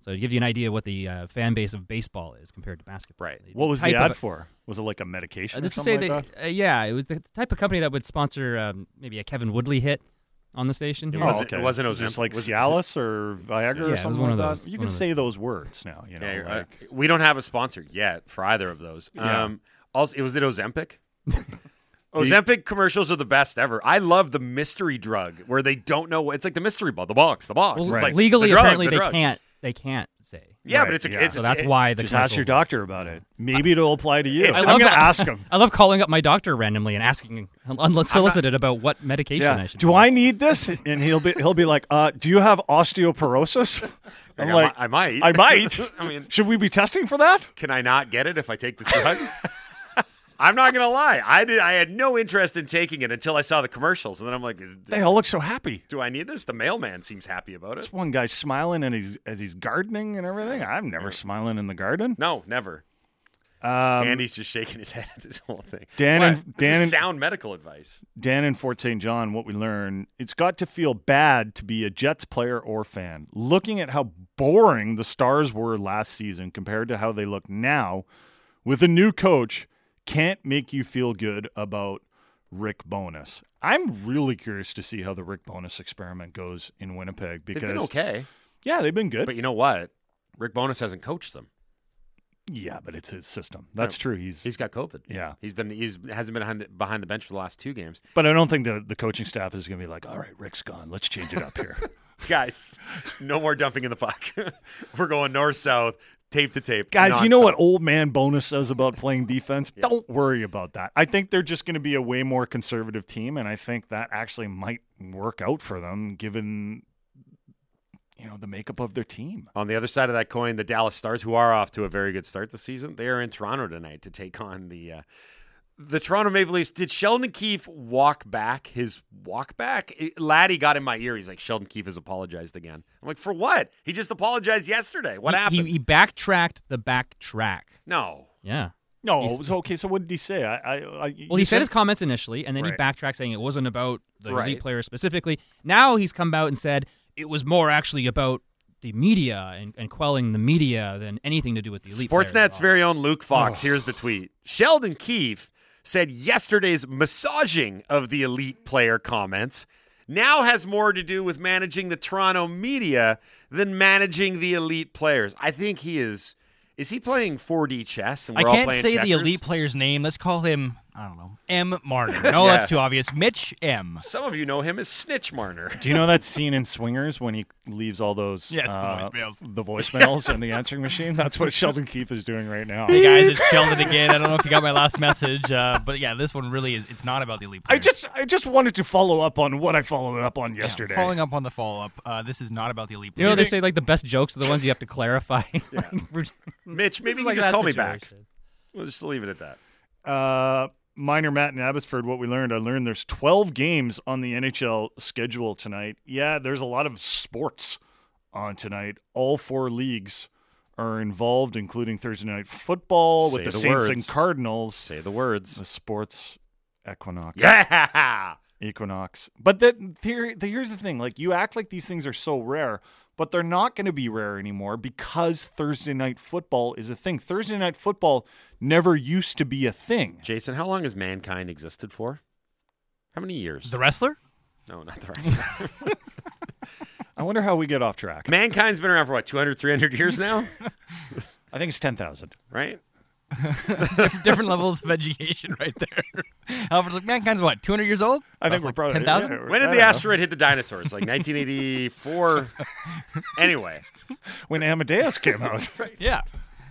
So to give you an idea of what the uh, fan base of baseball is compared to basketball. Right. The What was the ad of- for? Was it like a Uh, medication or let's just something say like that, that? uh, yeah, it was the type of company that would sponsor um, maybe a Kevin Woodley hit on the station. It here. Oh, wasn't- okay. it wasn't Was this Ozempic. like Was- Cialis or Viagra Yeah, or something one like of that? those. You One can of say those words now. You know, Yeah, uh, we don't have a sponsor yet for either of those. Yeah. Um, also, it was it Ozempic. Ozempic commercials are the best ever. I love the mystery drug where they don't know. what It's like the mystery ball, the box, the box. Well, It's like legally, the drug, apparently, the they drug. can't. They can't say. Yeah, Right, but it's a, yeah. it's So that's it- why the just ask your doctor about it. Maybe it'll apply to you. I'm love going to ask him. I love calling up my doctor randomly and asking him unsolicited about what medication I should. Do take. I need this? And he'll be he'll be like, uh, "Do you have osteoporosis?" I'm I like, mi- I might. I might. I mean, Should we be testing for that? can I not get it if I take this drug? I'm not gonna lie. I did. I had no interest in taking it until I saw the commercials, and then I'm like, is, They all look so happy. "Do I need this?" The mailman seems happy about it. This one guy's smiling and he's as he's gardening and everything. I'm never smiling in the garden. No, never. Um, Andy's just shaking his head at this whole thing. Dan What? and- Dan and- sound medical advice. Dan in Fort St. John, what we learn, it's got to feel bad to be a Jets player or fan. Looking at how boring the Stars were last season compared to how they look now, with a new coach, can't make you feel good about Rick Bowness. I'm really curious to see how the Rick Bowness experiment goes in Winnipeg because They've been okay, yeah, they've been good. but you know what? Rick Bowness hasn't coached them. yeah, but it's his system. That's true. He's, He's got COVID. yeah, He's been he's hasn't been behind the, behind the bench for the last two games. but I don't think the the coaching staff is going to be like, all right, Rick's gone. Let's change it up here. Guys, no more dumping in the puck. We're going north south, tape to tape. Guys, you know what old man Bowness says about playing defense? Don't worry about that. I think they're just going to be a way more conservative team, and I think that actually might work out for them given you know the makeup of their team. On the other side of that coin, the Dallas Stars, who are off to a very good start this season, they are in Toronto tonight to take on the uh, the Toronto Maple Leafs. Did Sheldon Keefe walk back his walk back? It- Laddie got in my ear. He's like, Sheldon Keefe has apologized again. I'm like, for what? He just apologized yesterday. What he, happened? He, he backtracked the backtrack. no. Yeah. No, He's- it was okay. So what did he say? I, I, I Well, he said his comments initially, and then he Right. backtracked saying it wasn't about the Right. elite players specifically. Now he's come out and said it was more actually about the media and, and quelling the media than anything to do with the elite players at Sportsnet's very own Luke Fox. Here's the tweet. Sheldon Keefe said yesterday's massaging of the elite player comments now has more to do with managing the Toronto media than managing the elite players. I think he is. Is he playing 4D chess? And I we're all can't say the elite player's name. Let's call him, I don't know, M. Martin. No, Yeah. that's too obvious. Mitch M. Some of you know him as Snitch Marner. Do you know that scene in Swingers when he leaves all those Yeah, it's the uh, voicemails. the voicemails and the answering machine? That's what Sheldon Keefe is doing right now. Hey guys, it's Sheldon again. I don't know if you got my last message, uh, but yeah, this one really is. It's not about the elite I players. just I just wanted to follow up on what I followed up on Yeah, yesterday. following up on the follow up, uh, this is not about the elite You know, players. they say like the best jokes are the ones you have to clarify. We're- Mitch, maybe is you like can just that call me back. situation. We'll just leave it at that. Uh, minor Matt in Abbotsford, what we learned, I learned there's 12 games on the NHL schedule tonight. Yeah, there's a lot of sports on tonight. All four leagues are involved, including Thursday night football Say with the, the Saints and. Cardinals. Say the words. The sports equinox. Yeah. Equinox. But here, the, here's the thing: like you act like these things are so rare, but they're not going to be rare anymore because Thursday night football is a thing. Thursday night football never used to be a thing. Jason, how long has mankind existed for? How many years? the wrestler. no, not the rest. I wonder how we get off track. Mankind's been around for what, 200, 300 years now? I think it's ten thousand. right? Different levels of education, right there. Alfred's like, mankind's what, 200 years old? I think we're like probably 10,000? yeah, When did the don't know. asteroid hit the dinosaurs? Like 1984? anyway, When Amadeus came out. Yeah.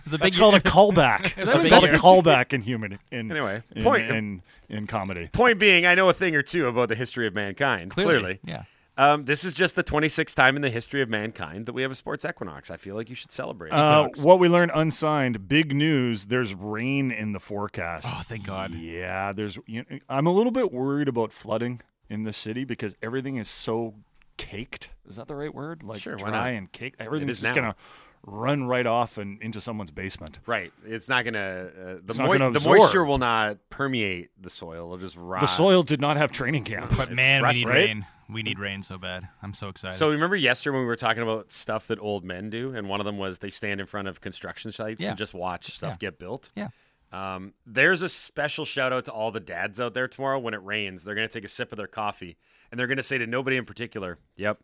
It's a That's big called a callback. That's That's a called a callback in human. In, Anyway, in, point- in, in comedy. point being, I know a thing or two about the history of mankind. Clearly. Yeah. Um, this is just the 26th time in the history of mankind that we have a sports equinox. I feel like you should celebrate. Uh, what we learned unsigned, big news. There's rain in the forecast. Oh, thank God. Yeah, there's. You know, I'm a little bit worried about flooding in the city because everything is so caked. Is that the right word? Like Sure, why dry not? and caked. Everything's is just now. gonna run right off and into someone's basement. Right. It's not gonna. Uh, the It's not moi- gonna the moisture will not permeate the soil. It'll just rot. The soil did not have training camp. But It's man, we need right? rain. We need rain so bad. I'm so excited. So remember yesterday when we were talking about stuff that old men do, and one of them was they stand in front of construction sites Yeah. and just watch stuff Yeah. get built. Yeah. Um, there's a special shout out to all the dads out there tomorrow when it rains. They're gonna take a sip of their coffee and they're gonna say to nobody in particular, "Yep,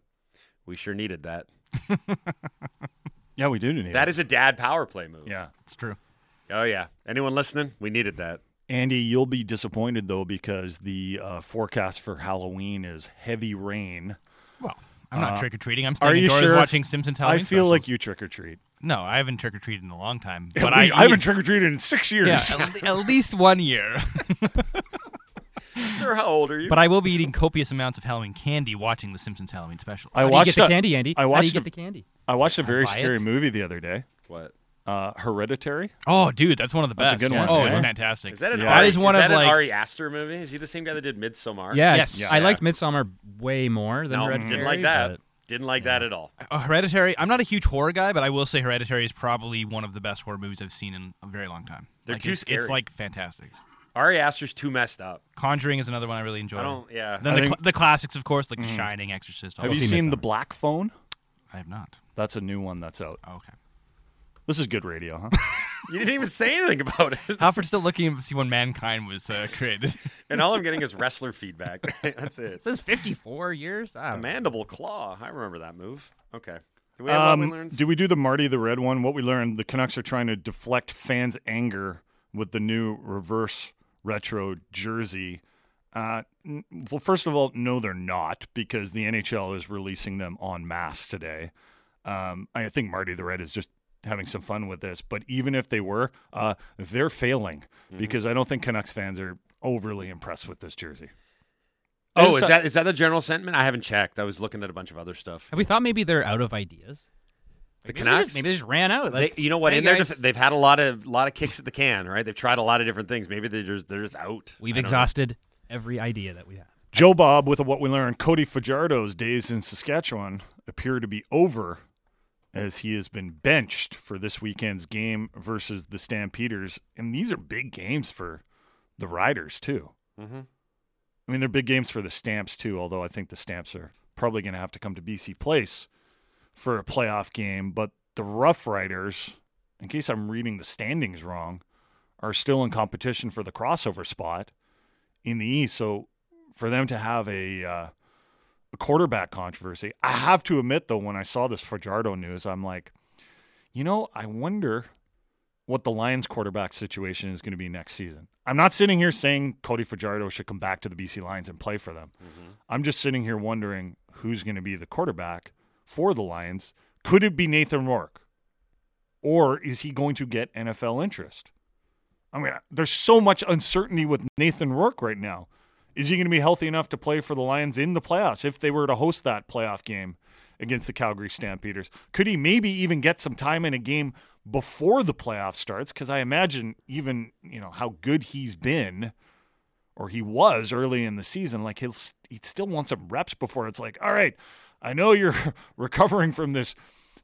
we sure needed that." Yeah, we do need That it. is a dad power play move. Yeah. it's true. Oh yeah. Anyone listening? We needed that. Andy, you'll be disappointed though because the uh, forecast for Halloween is heavy rain. Well, I'm not Uh, trick or treating. I'm Are staying you indoors sure? watching Simpsons I Halloween feel like you trick or treat. No, I haven't trick or treated in a long time. But But I, I, haven't trick or treated in six years. yeah, at, at least one year. Sir, how old are you? but I will be eating copious amounts of Halloween candy watching the Simpsons Halloween specials. I How do you watched get the a- candy, Andy? I How do watched you get a- the candy? I watched a very buy scary it. movie the other day, what? uh, Hereditary. oh, dude, that's one of the That's a best. good Yeah. one, Oh, yeah. it's fantastic. Is that an Yeah. Ari, That is one is of that like an Ari Aster movie? Is he the same guy that did Midsommar? Yeah, Yes. it's- I Yeah. liked Midsommar way more than No, Hereditary. didn't like that. but- Didn't like that at all. Uh, Hereditary. I'm not a huge horror guy, but I will say Hereditary is probably one of the best horror movies I've seen in a very long time. They're Like, too it's, scary. It's like fantastic. Ari Aster's too messed up. Conjuring is another one I really enjoy. I don't. Yeah. Then I the, think- cl- the classics, of course, like The Shining, Exorcist. All Have you seen seen The Black Phone? I have not. That's a new one that's out. Oh, okay. This is good radio, huh? You didn't even say anything about it. Alfred's still looking to see when mankind was uh, created. And all I'm getting is wrestler feedback. That's it. It says 54 years. I A don't know. mandible claw. I remember that move. Okay. Do we have what we Um, learned? do we do the Marty the Red one? What we learned, the Canucks are trying to deflect fans' anger with the new reverse retro jersey. Uh, n- well, first of all, no, they're not because the NHL is releasing them en masse today. Um, I think Marty the Red is just having some fun with this, but even if they were, uh, they're failing Mm-hmm. because I don't think Canucks fans are overly impressed with this jersey. oh, is thought- that is that the general sentiment? I haven't checked. I was looking at a bunch of other stuff. Have we thought maybe they're out of ideas? The Maybe they Canucks? just, maybe they just ran out. They, you know what? Hey, In their guys, def- they've had a lot of lot of kicks at the can, right? They've tried a lot of different things. Maybe they're just they're just out. we've I don't know. exhausted every idea that we have. Joe Bob, with what we learned, Cody Fajardo's days in Saskatchewan appear to be over as he has been benched for this weekend's game versus the Stampeders. And these are big games for the Riders, too. Mhm. I mean, they're big games for the Stamps, too, although I think the Stamps are probably going to have to come to BC Place for a playoff game. But the Rough Riders, in case I'm reading the standings wrong, are still in competition for the crossover spot in the East. So for them to have a uh, a quarterback controversy, I have to admit though, when I saw this Fajardo news, I'm like, you know, I wonder what the Lions quarterback situation is going to be next season. I'm not sitting here saying Cody Fajardo should come back to the BC Lions and play for them. I'm just sitting here wondering who's going to be the quarterback for the Lions. Could it be Nathan Rourke? Or is he going to get NFL interest? I mean, there's so much uncertainty with Nathan Rourke right now. Is he going to be healthy enough to play for the Lions in the playoffs if they were to host that playoff game against the Calgary Stampeders? Could he maybe even get some time in a game before the playoff starts? Because I imagine even you know how good he's been, or he was early in the season. Like he'll he'd still want some reps before it's like, all right, I know you're recovering from this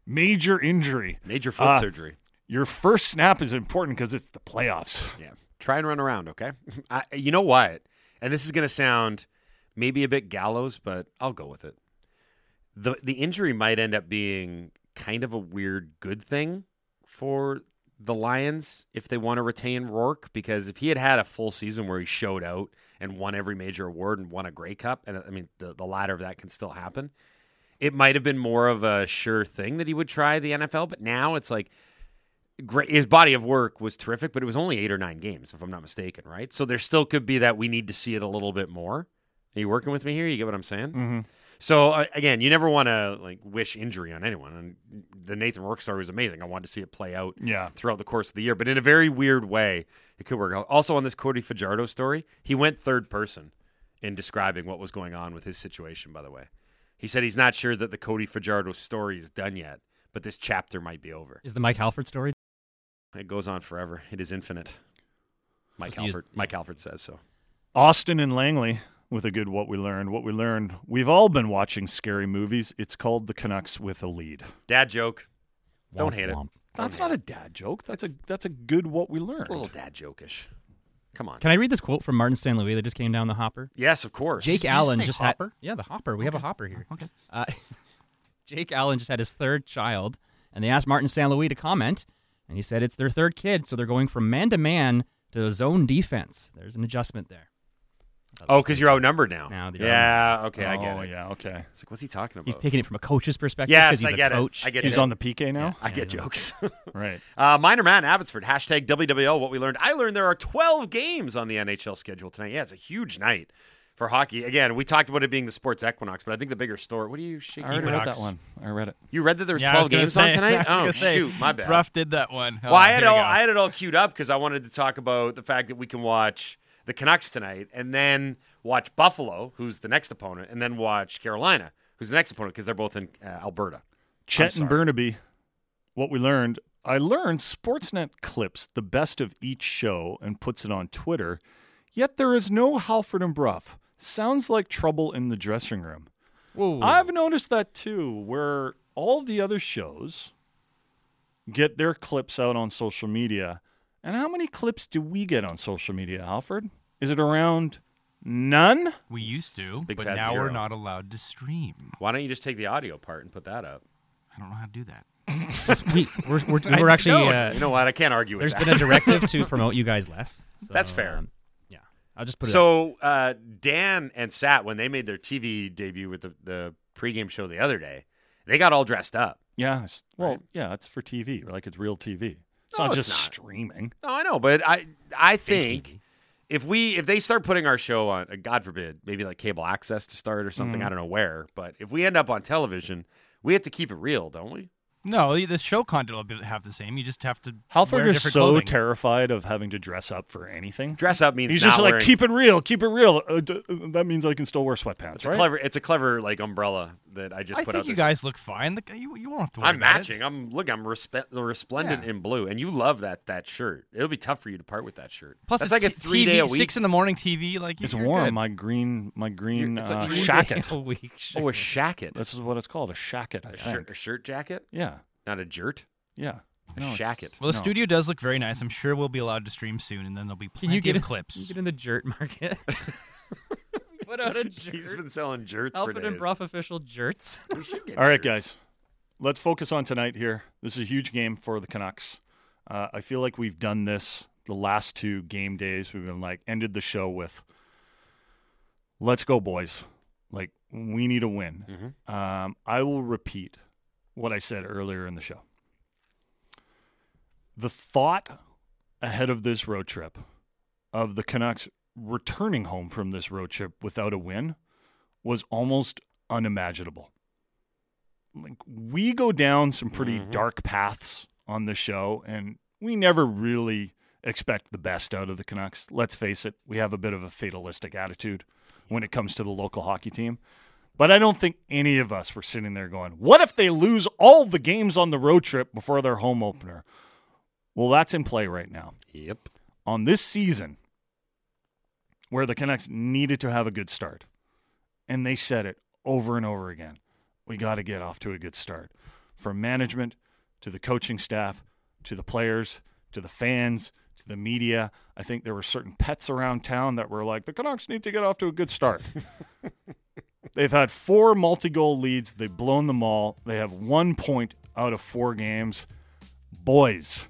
major injury. Major foot Uh, surgery. Your first snap is important because it's the playoffs. Yeah. Try and run around, okay? I, you know what? And this is going to sound maybe a bit gallows, but I'll go with it. The the injury might end up being kind of a weird good thing for the Lions if they want to retain Rourke because if he had had a full season where he showed out and won every major award and won a Grey Cup, and I mean the the latter of that can still happen, it might have been more of a sure thing that he would try the NFL. But now it's like great. His body of work was terrific, but it was only eight or nine games, if I'm not mistaken, right? So there still could be that we need to see it a little bit more. Are you working with me here? You get what I'm saying? Mm-hmm. So uh, again, you never want to like wish injury on anyone. And the Nathan Rourke story was amazing. I wanted to see it play out Yeah. throughout the course of the year, but in a very weird way, it could work out. Also, on this Cody Fajardo story, he went third person in describing what was going on with his situation. By the way, he said he's not sure that the Cody Fajardo story is done yet, but this chapter might be over. Is the Mike Halford story? It goes on forever. It is infinite. Mike Supposed to use- Alford. Mike Alford says so. Austin and Langley with a good what we learned. What we learned, we've all been watching scary movies. It's called The Canucks with a Lead. Dad joke. Don't Womp hate it. That's not a dad joke. That's a that's a good what we learned. It's a little dad jokish. Come on. Can I read this quote from Martin St. Louis that just came down the hopper? yes, of course. Jake you Allen say just hopper? had yeah the hopper. We have a hopper here. Okay. Uh, Jake Allen just had his third child, and they asked Martin St. Louis to comment, and he said it's their third kid, so they're going from man to man to zone defense. There's an adjustment there. Oh, because you're outnumbered now. Now that you're yeah. Okay, I get oh it. yeah, okay. It's like, what's he talking about? He's taking it from a coach's perspective Yes, because he's I a get it. coach. I get He's it. on the PK now. I get jokes. Right. uh, Minor Man Abbotsford hashtag WWL. What we learned. I learned there are 12 games on the NHL schedule tonight. Yeah, it's a huge night for hockey. Again, we talked about it being the sports equinox, but I think the bigger story. What are you shaking? I already your read that one. I read it. You read that there was Yeah, I was 12 gonna games say- on tonight? I was Oh gonna say, shoot, my bad. Brough did that one. Oh, Well, I had it all. I had it all queued up because I wanted to talk about the fact that we can watch the Canucks tonight and then watch Buffalo, who's the next opponent, and then watch Carolina, who's the next opponent because they're both in uh, Alberta. Chet and Burnaby. What we learned. I learned Sportsnet clips the best of each show and puts it on Twitter. Yet there is no Halford and Brough. Sounds like trouble in the dressing room. Whoa. I've noticed that too, where all the other shows get their clips out on social media. And how many clips do we get on social media, Alfred? Is it around none? We used to, Big but fat now zero. we're not allowed to stream. Why don't you just take the audio part and put that up? I don't know how to do that. we, we're, we're, we're actually. don't. Uh, You know what? I can't argue with there's that. been a directive to promote you guys less. So, That's fair. um, yeah, I'll just put it. up. So uh, Dan and Sat, when they made their TV debut with the, the pregame show the other day, they got all dressed up. Yeah. it's- Well, Right. yeah, it's for TV, like it's real TV. It's No, not it's just not. streaming. No, I know, but I I think if we if they start putting our show on, uh, God forbid, maybe like cable access to start or something, Mm-hmm. I don't know where, but if we end up on television, we have to keep it real, don't we? No, the show content will be have the same. You just have to Halford is so clothing. terrified of having to dress up for anything. Dress up means He's just like, wearing- keep it real, keep it real. Uh, d- uh, that means I can still wear sweatpants, It's a right? clever. It's a clever like umbrella that I just I put think out you guys look fine. Look, you, you won't have to worry I'm about matching. It. I'm look. I'm respe- resplendent Yeah. in blue, and you love that that shirt. It'll be tough for you to part with that shirt. Plus, that's it's like a three TV, day a week. six in the morning TV. Like It's you're warm. good. My green, my green It's uh, shacket. a week. oh, a shacket. This is what it's called, a shacket. I a think. shirt, a shirt jacket, Yeah, not a jert. yeah. A No, shacket. Well, the no. studio does look very nice. I'm sure we'll be allowed to stream soon, and then there'll be Can plenty you get of in, clips. You get in the jert market? Put out a jert. He's been selling jerts for Halford days. and Brough official jerts. We should get All right, jerts. guys. Let's focus on tonight here. This is a huge game for the Canucks. Uh, I feel like we've done this the last two game days. We've been like ended the show with, "Let's go, boys! Like we need a win." Mhm. Um, I will repeat what I said earlier in the show. The thought ahead of this road trip of the Canucks returning home from this road trip without a win was almost unimaginable. Like we go down some pretty Mhm. dark paths on the show and we never really expect the best out of the Canucks. Let's face it, we have a bit of a fatalistic attitude when it comes to the local hockey team. But I don't think any of us were sitting there going, what if they lose all the games on the road trip before their home opener? Well, that's in play right now. Yep. On this season, where the Canucks needed to have a good start, and they said it over and over again we got to get off to a good start. From management to the coaching staff to the players to the fans to the media. I think there were certain pets around town that were like, the Canucks need to get off to a good start. They've had four multi goal leads. They've blown them all. They have one point out of four games. Boys,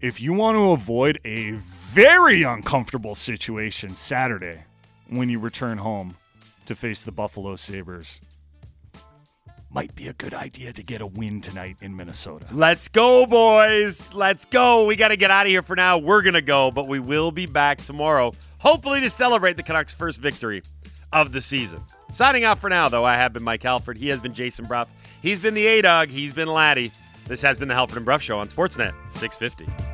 if you want to avoid a very uncomfortable situation Saturday when you return home to face the Buffalo Sabres, might be a good idea to get a win tonight in Minnesota. Let's go, boys. Let's go. We got to get out of here for now. We're going to go, but we will be back tomorrow, hopefully to celebrate the Canucks' first victory of the season. Signing out for now, though, I have been Mike Halford. He has been Jason Brough. He's been the A Dog. He's been Laddie. This has been the Halford and Brough Show on Sportsnet 650.